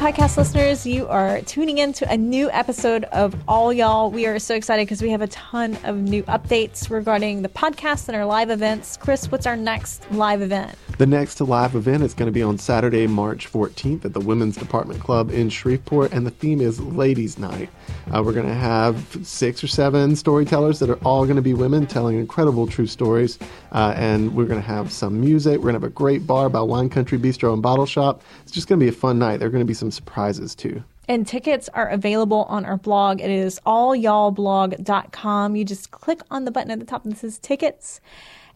podcast listeners. You are tuning in to a new episode of All Y'all. We are so excited because we have a ton of new updates regarding the podcast and our live events. Chris, what's our next live event? The next live event is going to be on Saturday, March 14th at the Women's Department Club in Shreveport, and the theme is Ladies Night. Uh, we're going to have six or seven storytellers that are all going to be women telling incredible true stories, uh, and we're going to have some music. We're going to have a great bar by Wine Country Bistro and Bottle Shop. It's just going to be a fun night. There are going to be some surprises too. And tickets are available on our blog. It is allyallblog.com. You just click on the button at the top that says tickets.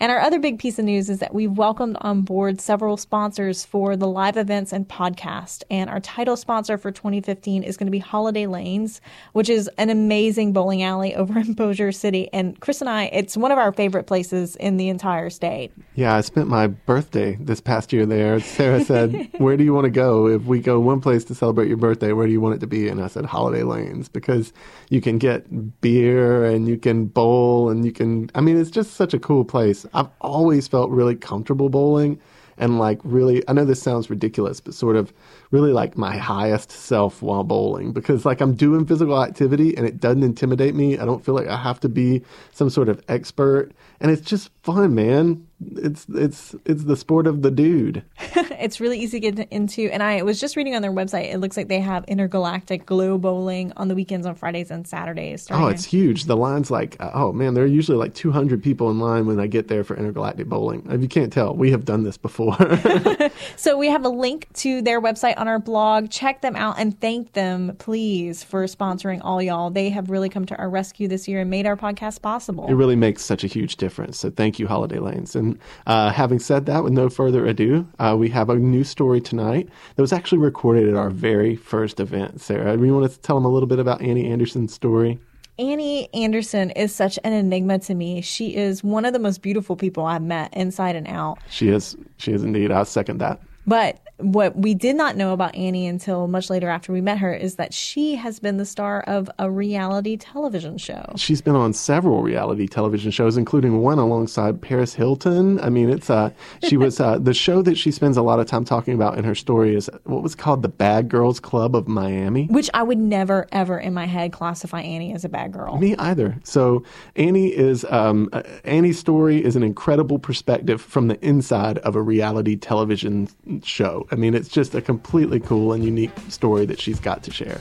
And our other big piece of news is that we've welcomed on board several sponsors for the live events and podcast. And our title sponsor for 2015 is going to be Holiday Lanes, which is an amazing bowling alley over in Bossier City. And Chris and I, it's one of our favorite places in the entire state. Yeah, I spent my birthday this past year there. Sarah said, Where do you want to go? If we go one place to celebrate your birthday, where do you want it to be? And I said, Holiday Lanes, because you can get beer and you can bowl and you can, I mean, it's just such a cool place. I've always felt really comfortable bowling and like really I know this sounds ridiculous, but sort of really like my highest self while bowling because like I'm doing physical activity and it doesn't intimidate me. I don't feel like I have to be some sort of expert and it's just fun, man. It's it's it's the sport of the dude. it's really easy to get into. And I was just reading on their website. It looks like they have intergalactic glow bowling on the weekends on Fridays and Saturdays. Oh, it's huge. The line's like, uh, oh man, there are usually like 200 people in line when I get there for intergalactic bowling. If you can't tell, we have done this before. so we have a link to their website on our blog. Check them out and thank them, please, for sponsoring all y'all. They have really come to our rescue this year and made our podcast possible. It really makes such a huge difference. So thank you, Holiday Lanes. And uh, having said that, with no further ado, uh, we have a new story tonight that was actually recorded at our very first event. Sarah, do you want to tell them a little bit about Annie Anderson's story? Annie Anderson is such an enigma to me. She is one of the most beautiful people I've met inside and out. She is. She is indeed. I second that. But what we did not know about Annie until much later after we met her is that she has been the star of a reality television show. She's been on several reality television shows, including one alongside Paris Hilton. I mean, it's uh, she was uh, the show that she spends a lot of time talking about in her story is what was called the Bad Girls Club of Miami, which I would never ever in my head classify Annie as a bad girl. Me either. So Annie is um, uh, Annie's story is an incredible perspective from the inside of a reality television show. I mean, it's just a completely cool and unique story that she's got to share.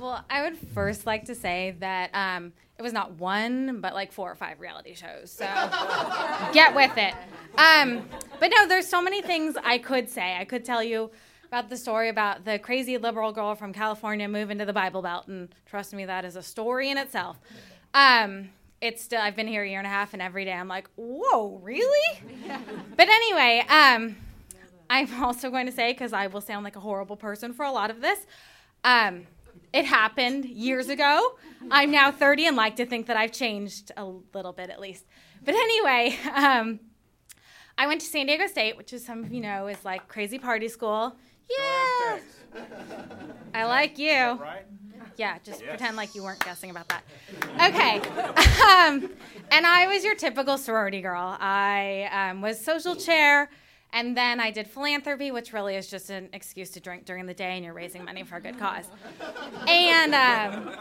Well, I would first like to say that um, it was not one, but like four or five reality shows. So get with it. Um, but no, there's so many things I could say. I could tell you about the story about the crazy liberal girl from California moving to the Bible Belt, and trust me, that is a story in itself. Um, it's still I've been here a year and a half, and every day I'm like, whoa, really? but anyway, um, I'm also going to say because I will sound like a horrible person for a lot of this. Um, it happened years ago. I'm now 30 and like to think that I've changed a little bit at least. But anyway, um, I went to San Diego State, which, as some of you know, is like crazy party school. Yeah. I like you. Right? Yeah, just yes. pretend like you weren't guessing about that. Okay. um, and I was your typical sorority girl. I um, was social chair, and then I did philanthropy, which really is just an excuse to drink during the day and you're raising money for a good cause. and um,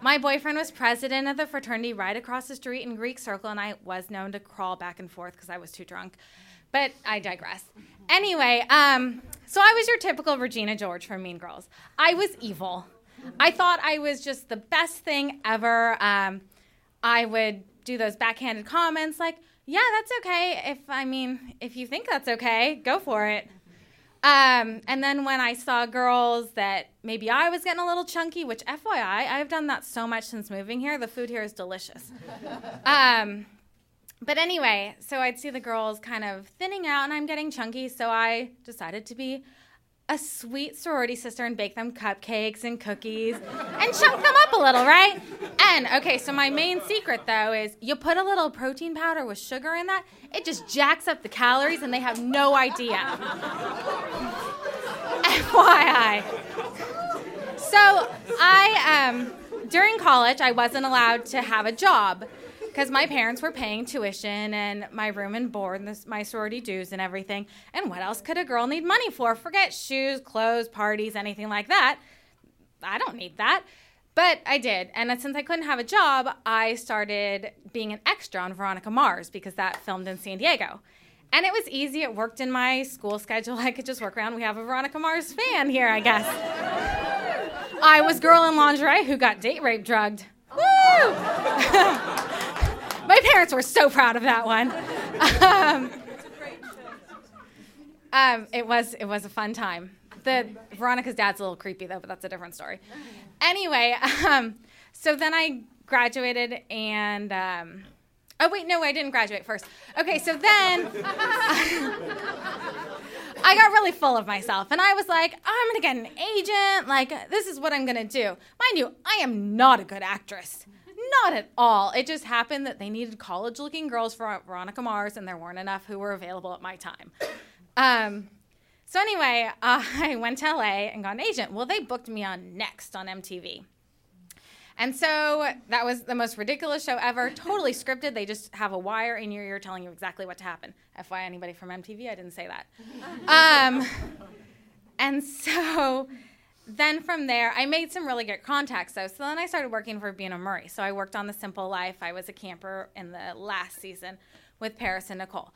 my boyfriend was president of the fraternity right across the street in Greek Circle, and I was known to crawl back and forth because I was too drunk. But I digress. Anyway, um, so I was your typical Regina George from Mean Girls. I was evil. I thought I was just the best thing ever. Um, I would do those backhanded comments like, yeah, that's okay. If I mean, if you think that's okay, go for it. Um, and then when I saw girls that maybe I was getting a little chunky, which FYI, I've done that so much since moving here. The food here is delicious. Um, but anyway, so I'd see the girls kind of thinning out and I'm getting chunky, so I decided to be a sweet sorority sister and bake them cupcakes and cookies and chunk them up a little, right? And okay, so my main secret though is you put a little protein powder with sugar in that, it just jacks up the calories and they have no idea. FYI. So I, um, during college, I wasn't allowed to have a job because my parents were paying tuition and my room and board and this, my sorority dues and everything. And what else could a girl need money for? Forget shoes, clothes, parties, anything like that. I don't need that. But I did. And since I couldn't have a job, I started being an extra on Veronica Mars because that filmed in San Diego. And it was easy. It worked in my school schedule. I could just work around. We have a Veronica Mars fan here, I guess. I was girl in lingerie who got date rape drugged. Woo! my parents were so proud of that one. Um, um, it was it was a fun time. The Veronica's dad's a little creepy though, but that's a different story. Anyway, um, so then I graduated and. Um, oh wait, no, I didn't graduate first. Okay, so then I got really full of myself, and I was like, I'm gonna get an agent. Like, this is what I'm gonna do. Mind you, I am not a good actress. Not at all. It just happened that they needed college looking girls for Veronica Mars, and there weren't enough who were available at my time. Um, so, anyway, uh, I went to LA and got an agent. Well, they booked me on Next on MTV. And so that was the most ridiculous show ever. Totally scripted. They just have a wire in your ear telling you exactly what to happen. FYI, anybody from MTV? I didn't say that. Um, and so then from there, I made some really good contacts though. So then I started working for Bunim Murray. So I worked on The Simple Life. I was a camper in the last season with Paris and Nicole.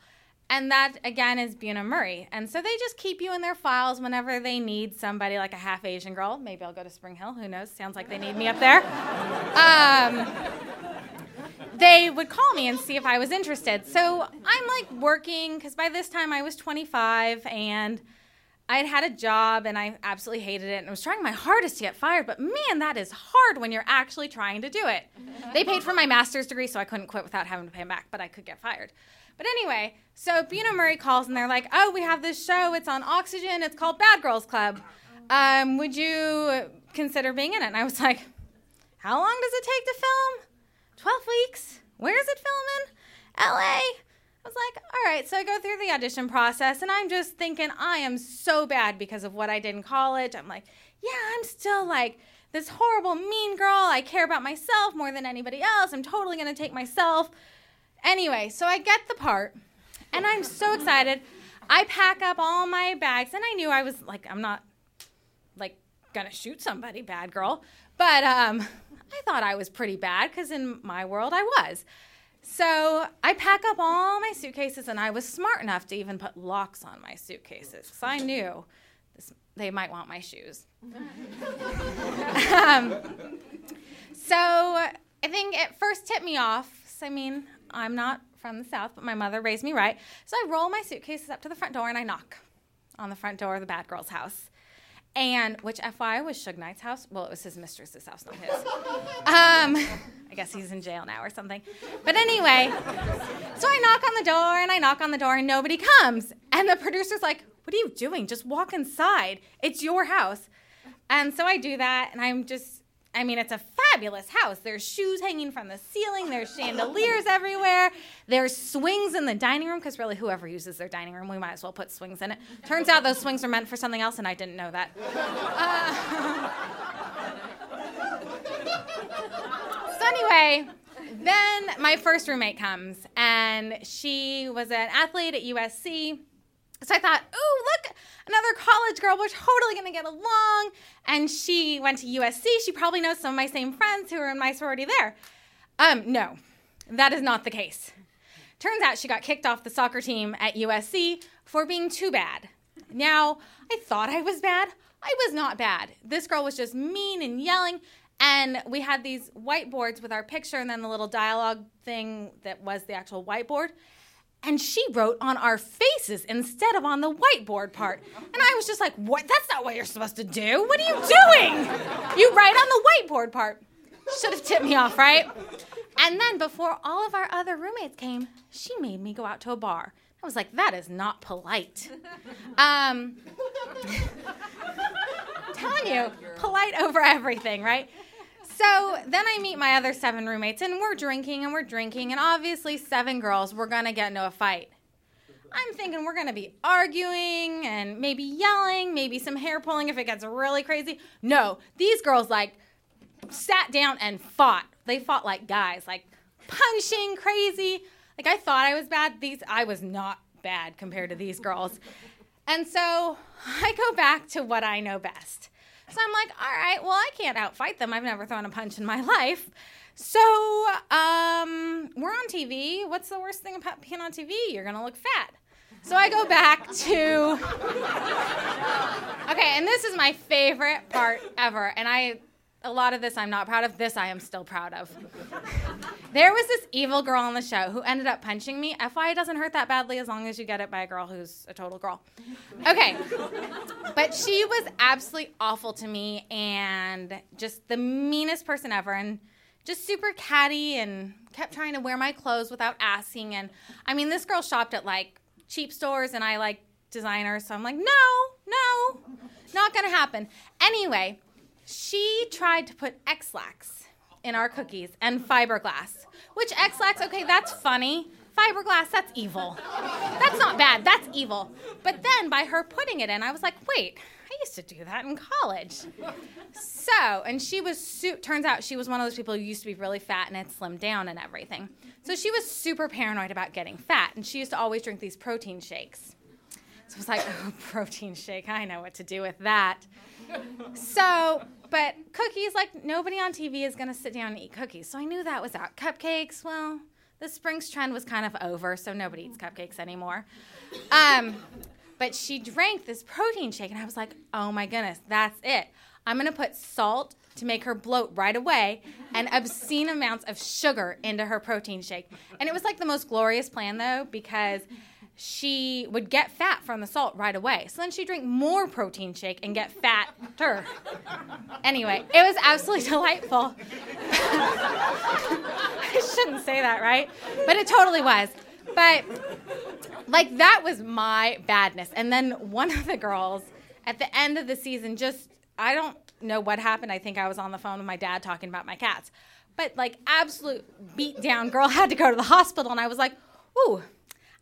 And that again is Bunim Murray. And so they just keep you in their files whenever they need somebody like a half Asian girl. Maybe I'll go to Spring Hill. Who knows? Sounds like they need me up there. Um, they would call me and see if I was interested. So I'm like working because by this time I was 25 and I'd had a job and I absolutely hated it and I was trying my hardest to get fired, but man, that is hard when you're actually trying to do it. They paid for my master's degree, so I couldn't quit without having to pay them back, but I could get fired. But anyway, so Bunim Murray calls and they're like, oh, we have this show, it's on Oxygen, it's called Bad Girls Club. Um, would you consider being in it? And I was like, how long does it take to film? 12 weeks. Where is it filming? LA. I was like, all right. So I go through the audition process and I'm just thinking, I am so bad because of what I did in college. I'm like, yeah, I'm still like this horrible, mean girl. I care about myself more than anybody else. I'm totally going to take myself. Anyway, so I get the part and I'm so excited. I pack up all my bags and I knew I was like, I'm not like going to shoot somebody, bad girl. But um, I thought I was pretty bad because in my world I was. So I pack up all my suitcases, and I was smart enough to even put locks on my suitcases because I knew this, they might want my shoes. um, so I think it first tipped me off. I mean, I'm not from the South, but my mother raised me right. So I roll my suitcases up to the front door and I knock on the front door of the bad girl's house and which FY was Suge Knight's house. Well, it was his mistress's house, not his. Um, I guess he's in jail now or something. But anyway, so I knock on the door and I knock on the door and nobody comes. And the producer's like, "What are you doing? Just walk inside. It's your house." And so I do that, and I'm just I mean, it's a fabulous house. There's shoes hanging from the ceiling, there's chandeliers everywhere, there's swings in the dining room, because really, whoever uses their dining room, we might as well put swings in it. Turns out those swings are meant for something else, and I didn't know that. Uh, so, anyway, then my first roommate comes, and she was an athlete at USC. So I thought, oh, look, another college girl. We're totally going to get along. And she went to USC. She probably knows some of my same friends who are in my sorority there. Um, no, that is not the case. Turns out she got kicked off the soccer team at USC for being too bad. Now, I thought I was bad. I was not bad. This girl was just mean and yelling. And we had these whiteboards with our picture and then the little dialogue thing that was the actual whiteboard and she wrote on our faces instead of on the whiteboard part. And I was just like, what? That's not what you're supposed to do. What are you doing? You write on the whiteboard part. Should have tipped me off, right? And then before all of our other roommates came, she made me go out to a bar. I was like, that is not polite. Um, telling you, polite over everything, right? So then I meet my other seven roommates, and we're drinking and we're drinking, and obviously, seven girls, we're gonna get into a fight. I'm thinking we're gonna be arguing and maybe yelling, maybe some hair pulling if it gets really crazy. No, these girls like sat down and fought. They fought like guys, like punching crazy. Like I thought I was bad. These I was not bad compared to these girls. And so I go back to what I know best. So I'm like, all right, well, I can't outfight them. I've never thrown a punch in my life. So um, we're on TV. What's the worst thing about being on TV? You're going to look fat. So I go back to. Okay, and this is my favorite part ever. And I a lot of this I'm not proud of. This I am still proud of. there was this evil girl on the show who ended up punching me. FY doesn't hurt that badly as long as you get it by a girl who's a total girl. Okay. but she was absolutely awful to me and just the meanest person ever and just super catty and kept trying to wear my clothes without asking. And I mean, this girl shopped at like cheap stores and I like designers. So I'm like, no, no, not going to happen. Anyway, she tried to put Ex-Lax in our cookies and fiberglass, which Ex-Lax, okay, that's funny. Fiberglass, that's evil. That's not bad, that's evil. But then by her putting it in, I was like, wait, I used to do that in college. So, and she was, su- turns out she was one of those people who used to be really fat and had slimmed down and everything. So she was super paranoid about getting fat, and she used to always drink these protein shakes. So I was like, oh, protein shake, I know what to do with that so, but cookies, like nobody on TV is going to sit down and eat cookies. So I knew that was out. Cupcakes, well, the Spring's trend was kind of over, so nobody eats cupcakes anymore. Um, but she drank this protein shake, and I was like, oh my goodness, that's it. I'm going to put salt to make her bloat right away and obscene amounts of sugar into her protein shake. And it was like the most glorious plan, though, because she would get fat from the salt right away. So then she'd drink more protein shake and get fatter. anyway, it was absolutely delightful. I shouldn't say that, right? But it totally was. But like that was my badness. And then one of the girls at the end of the season just I don't know what happened. I think I was on the phone with my dad talking about my cats. But like absolute beat down girl had to go to the hospital and I was like, "Ooh,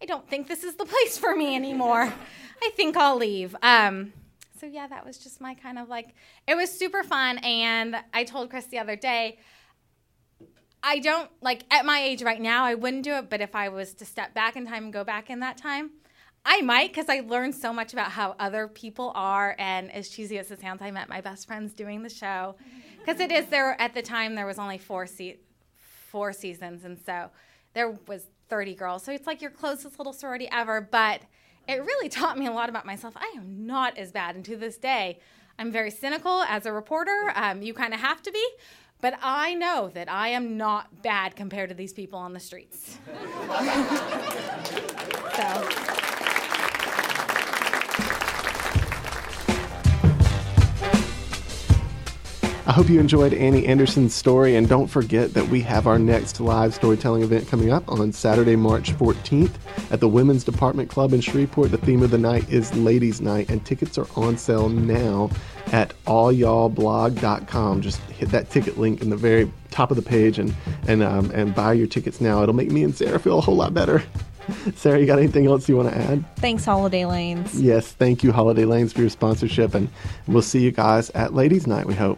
I don't think this is the place for me anymore. I think I'll leave. Um, so yeah, that was just my kind of like it was super fun and I told Chris the other day I don't like at my age right now I wouldn't do it, but if I was to step back in time and go back in that time, I might because I learned so much about how other people are and as cheesy as it sounds, I met my best friends doing the show. Because it is there at the time there was only four se- four seasons and so there was 30 girls. So it's like your closest little sorority ever. But it really taught me a lot about myself. I am not as bad. And to this day, I'm very cynical as a reporter. Um, you kind of have to be. But I know that I am not bad compared to these people on the streets. so. I hope you enjoyed Annie Anderson's story, and don't forget that we have our next live storytelling event coming up on Saturday, March 14th at the Women's Department Club in Shreveport. The theme of the night is Ladies' Night, and tickets are on sale now at allyallblog.com. Just hit that ticket link in the very top of the page and and um, and buy your tickets now. It'll make me and Sarah feel a whole lot better. Sarah, you got anything else you want to add? Thanks, Holiday Lanes. Yes, thank you, Holiday Lanes, for your sponsorship, and we'll see you guys at Ladies' Night. We hope.